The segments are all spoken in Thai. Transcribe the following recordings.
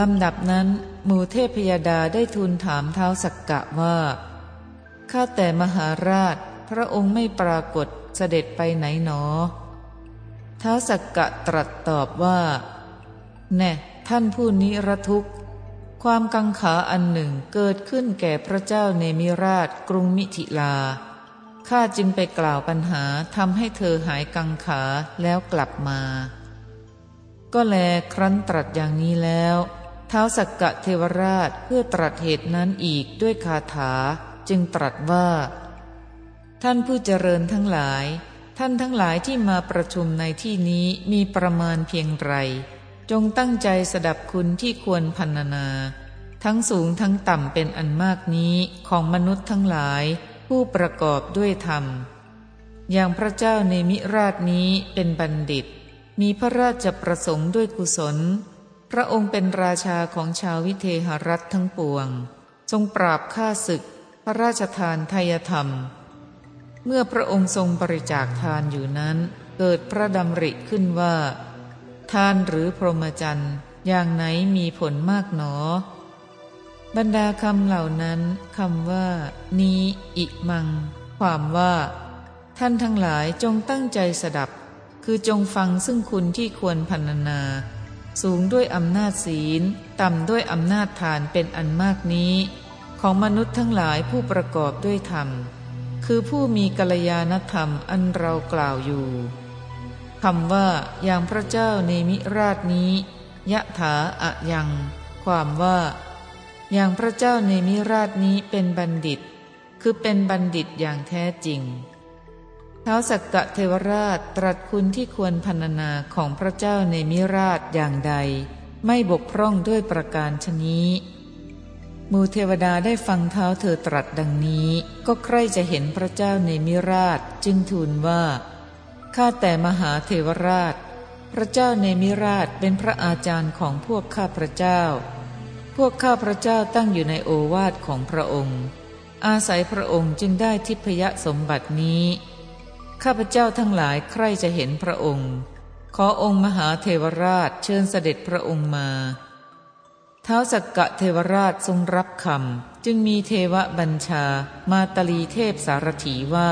ลำดับนั้น หมู่เทพยดาได้ทูลถามเท้าสักกะว่า ข้าแต่มหาราช พระองค์ไม่ปรากฏเสด็จไปไหนหนอ ท้าสักกะตรัสตอบว่า แน่ท่านผู้นิรทุกข์ ความกังขาอันหนึ่งเกิดขึ้นแก่พระเจ้าเนมิราชกรุงมิถิลา ข้าจึงไปกล่าวปัญหาทำให้เธอหายกังขาแล้วกลับมา ก็แลครั้นตรัสอย่างนี้แล้ว ท้าวสักกะเทวราชเพื่อตรัสเหตุนั้นอีกด้วยคาถาจึงตรัสว่า ท่านผู้เจริญทั้งหลาย ท่านทั้งหลายที่มาประชุมในที่นี้มีประมาณเพียงไร จงตั้งใจสดับคุณที่ควรพันนา ทั้งสูงทั้งต่ำเป็นอันมากนี้ของมนุษย์ทั้งหลาย ผู้ประกอบด้วยธรรม อย่างพระเจ้าในมิราชนี้เป็นบัณฑิต มีพระราชประสงค์ด้วยกุศล พระองค์เป็นราชาของชาววิเทหรัฐทั้งปวง ทรงปราบฆ่าศึก พระราชทานทายธรรม เมื่อพระองค์ทรงบริจาคทานอยู่นั้น เกิดพระดำริขึ้นว่า ทานหรือพรหมจรรย์อย่างไหนมีผลมากหนอ บรรดาคำเหล่านั้นคำว่า นี้อิมัง ความว่า ท่านทั้งหลายจงตั้งใจสดับ คือจงฟังซึ่งคุณที่ควรพันนา สูงด้วยอำนาจศีล ต่ำด้วยอำนาจทานเป็นอันมากนี้ ของมนุษย์ทั้งหลายผู้ประกอบด้วยธรรม คือผู้มีกัลยาณธรรมอันเรากล่าวอยู่คำว่าอย่างพระเจ้าในมิราชนี้ยะถาอะยัง ความว่า อย่างพระเจ้าในมิราชนี้เป็นบัณฑิต คือเป็นบัณฑิตอย่างแท้จริง ท้าสักกะเทวราชตรัสคุณที่ควรพันนาของพระเจ้าในมิราชอย่างใด ไม่บกพร่องด้วยประการชนี้มูเทวดาได้ฟังเท้าเธอตรัสดังนี้ ก็ใคร่จะเห็นพระเจ้าในมิราชจึงทูลว่าข้าแต่มหาเทวราช พระเจ้าเนมิราชเป็นพระอาจารย์ของพวกข้าพระเจ้า พวกข้าพระเจ้าตั้งอยู่ในโอวาทของพระองค์ อาศัยพระองค์จึงได้ทิพยสมบัตินี้ ข้าพเจ้าทั้งหลายใครจะเห็นพระองค์ ขอองค์มหาเทวราชเชิญเสด็จพระองค์มาเท้าสักกะเทวราชทรงรับคำจึงมีเทวบัญชามาตลีเทพสารถีว่า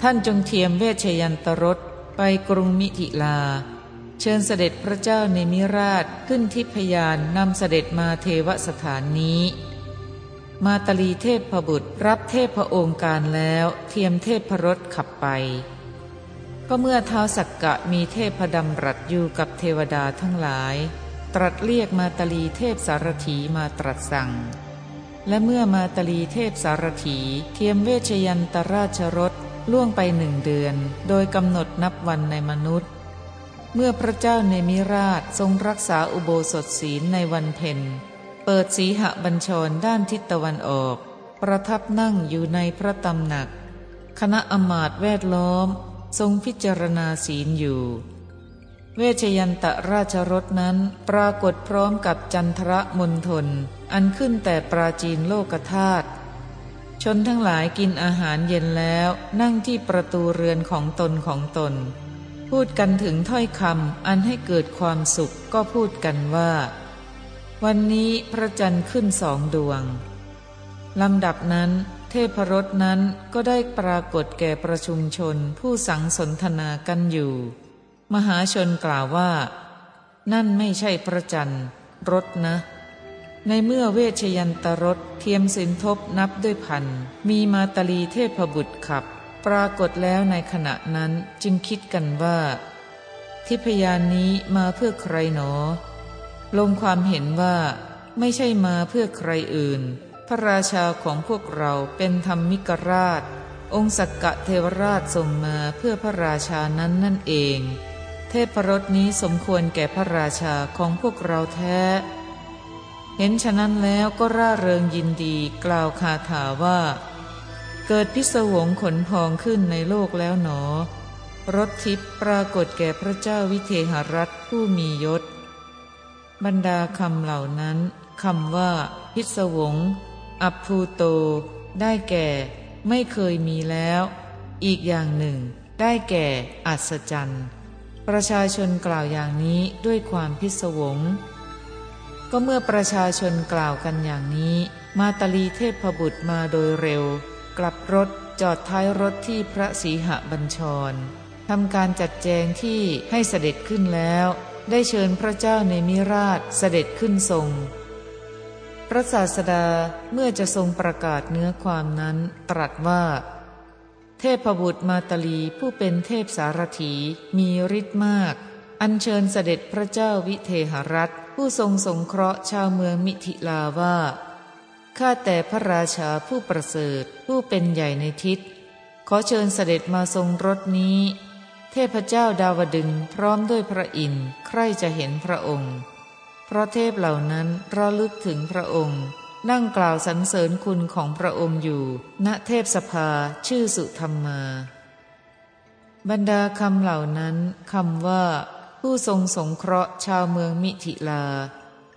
ท่านจงเทียมเวชยันตรสไปกรุงมิถิลา เชิญเสด็จพระเจ้าในมิราชขึ้นทิพยานนำเสด็จมาเทวสถานนี้ มาตลีเทพพบุตรรับเทพพระองค์การแล้ว เทียมเทพพรสขับไป ก็เมื่อเท้าสักกะมีเทพพดำรัสอยู่กับเทวดาทั้งหลาย ตรัสเรียกมาตลีเทพสารถีมาตรัสสั่ง และเมื่อมาตลีเทพสารถีเทียมเวชยันตราชรสล่วงไปหนึ่งเดือน โดยกำหนดนับวันในมนุษย์ เมื่อพระเจ้าเนมิราชทรงรักษาอุโบสถศีลในวันเพ็ญ ปิดสีหบัญชรด้านทิศตะวันออก ประทับนั่งอยู่ในพระตำหนัก คณะอมาตแวดล้อม ทรงพิจารณาศีลอยู่ เวชยันตราชรถนั้นปรากฏพร้อมกับจันทรมณฑลอันขึ้นแต่ปราจีนโลกธาตุชนทั้งหลายกินอาหารเย็นแล้วนั่งที่ประตูเรือนของตนของตน พูดกันถึงถ้อยคำอันให้เกิดความสุขก็พูดกันว่า วันนี้พระจันทร์ขึ้นสองดวงลำดับนั้น เทพรสนั้นก็ได้ปรากฏแก่ประชุมชนผู้สังสนทนากันอยู่ มหาชนกล่าวว่า นั่นไม่ใช่พระจันทร์รถนะ ในเมื่อเวชยันตรสเทียมสินทบนับด้วยพัน มีมาตลีเทพบุตรขับ ปรากฏแล้วในขณะนั้นจึงคิดกันว่า ทิพยานนี้มาเพื่อใครหนอ ลงความเห็นว่าไม่ใช่มาเพื่อใครอื่น พระราชาของพวกเราเป็นธรรมมิกราช องค์สักกะเทวราชส่งมาเพื่อพระราชานั้นนั่นเอง เทพรสนี้สมควรแก่พระราชาของพวกเราแท้ เห็นฉะนั้นแล้วก็ร่าเริงยินดีกล่าวคาถาว่า เกิดพิศวงขนพองขึ้นในโลกแล้วหนอรถทิพย์ปรากฏแก่พระเจ้าวิเทหรัฐผู้มียศ บรรดาคำเหล่านั้นคำว่า พิศวง อัพภูโต ได้แก่ ไม่เคยมีแล้ว อีกอย่างหนึ่ง ได้แก่ อัศจรรย์ประชาชนกล่าวอย่างนี้ด้วยความพิศวง ก็เมื่อประชาชนกล่าวกันอย่างนี้ มาตาลีเทพบุตรมาโดยเร็ว กลับรถจอดท้ายรถที่พระสีหบัญชรทำการจัดแจงที่ให้เสด็จขึ้นแล้ว ได้เชิญพระเจ้าในมิราชเสด็จขึ้นทรง พระศาสดาเมื่อจะทรงประกาศเนื้อความนั้นตรัสว่า เทพบุตรมาตลีผู้เป็นเทพสารถีมีฤทธิ์มาก อัญเชิญเสด็จพระเจ้าวิเทหรัฐ ผู้ทรงสงเคราะห์ชาวเมืองมิถิลาว่าข้าแต่พระราชาผู้ประเสริฐผู้เป็นใหญ่ในทิศขอเชิญเสด็จมาทรงรถนี้ เทพเจ้าดาวดึงพร้อมด้วยพระอินทร์ใครจะเห็นพระองค์ เพราะเทพเหล่านั้นระลึกถึงพระองค์ นั่งกล่าวสรรเสริญคุณของพระองค์อยู่ ณเทพสภาชื่อสุธรรมา บรรดาคำเหล่านั้นคำว่า ผู้ทรงสงเคราะห์ชาวเมืองมิถิลา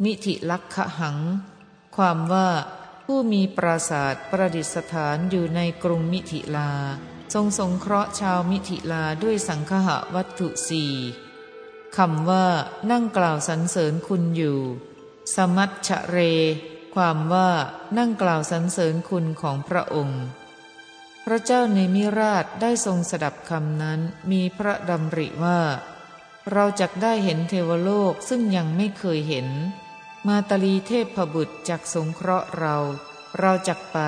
มิถิลักขหัง ความว่าผู้มีปราศาสตร์ประดิษฐานอยู่ในกรุงมิถิลา ทรงสงเคราะห์ชาวมิถิลาด้วยสังฆะวัตถุสี่คำว่า นั่งกล่าวสรรเสริญคุณอยู่ สมัชชะเร ความว่านั่งกล่าวสรรเสริญคุณของพระองค์ พระเจ้าในมิราชได้ทรงสดับคำนั้นมีพระดำริว่า เราจะได้เห็นเทวโลกซึ่งยังไม่เคยเห็น มาตลีเทพบุตรจักสงเคราะห์เรา เราจักไป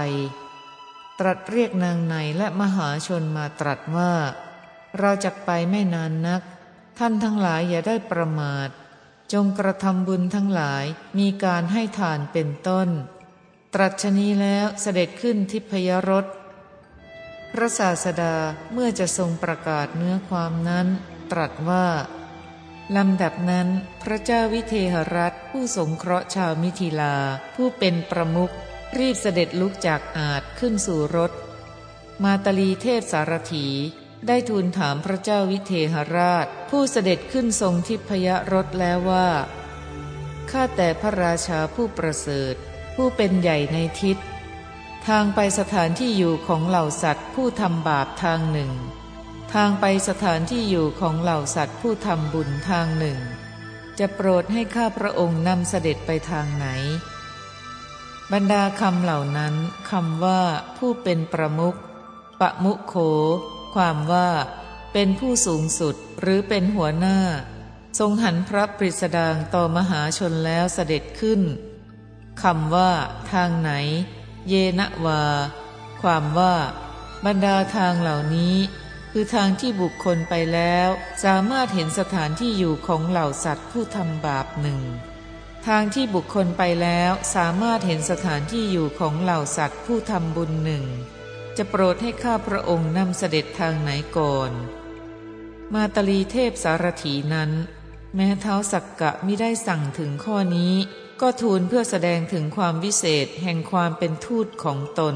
ตรัสเรียกนางในและมหาชนมาตรัสว่า เราจักไปไม่นานนัก ท่านทั้งหลายอย่าได้ประมาท จงกระทำบุญทั้งหลายมีการให้ทานเป็นต้น ตรัสชนี้แล้วเสด็จขึ้นทิพยรสพระศาสดาเมื่อจะทรงประกาศเนื้อความนั้น ตรัสว่าลำดับนั้นพระเจ้าวิเทหรัฐผู้สงเคราะห์ชาวมิถิลาผู้เป็นประมุข รีบเสด็จลุกจากอาจขึ้นสู่รถ มาตลีเทพสารถี ได้ทูลถามพระเจ้าวิเทหราช ผู้เสด็จขึ้นทรงทิพยรถแล้วว่าข้าแต่พระราชาผู้ประเสริฐ ผู้เป็นใหญ่ในทิศ ทางไปสถานที่อยู่ของเหล่าสัตว์ผู้ทำบาปทางหนึ่ง ทางไปสถานที่อยู่ของเหล่าสัตว์ผู้ทำบุญทางหนึ่ง จะโปรดให้ข้าพระองค์นำเสด็จไปทางไหน บรรดาคำเหล่านั้นคำว่าผู้เป็นประมุขปะมุโข ความว่า เป็นผู้สูงสุดหรือเป็นหัวหน้า ทรงหันพระปริสดางต่อมหาชนแล้วเสด็จขึ้นคำว่า ทางไหน เยนะวา ความว่า บรรดาทางเหล่านี้ คือทางที่บุคคลไปแล้ว สามารถเห็นสถานที่อยู่ของเหล่าสัตว์ผู้ทำบาปหนึ่ง ทางที่บุคคลไปแล้วสามารถเห็นสถานที่อยู่ของเหล่าสัตว์ผู้ทำบุญหนึ่ง จะโปรดให้ข้าพระองค์นำเสด็จทางไหนก่อน มาตลีเทพสารถีนั้น แม้เท้าสักกะไม่ได้สั่งถึงข้อนี้ ก็ทูลเพื่อแสดงถึงความวิเศษแห่งความเป็นทูตของตน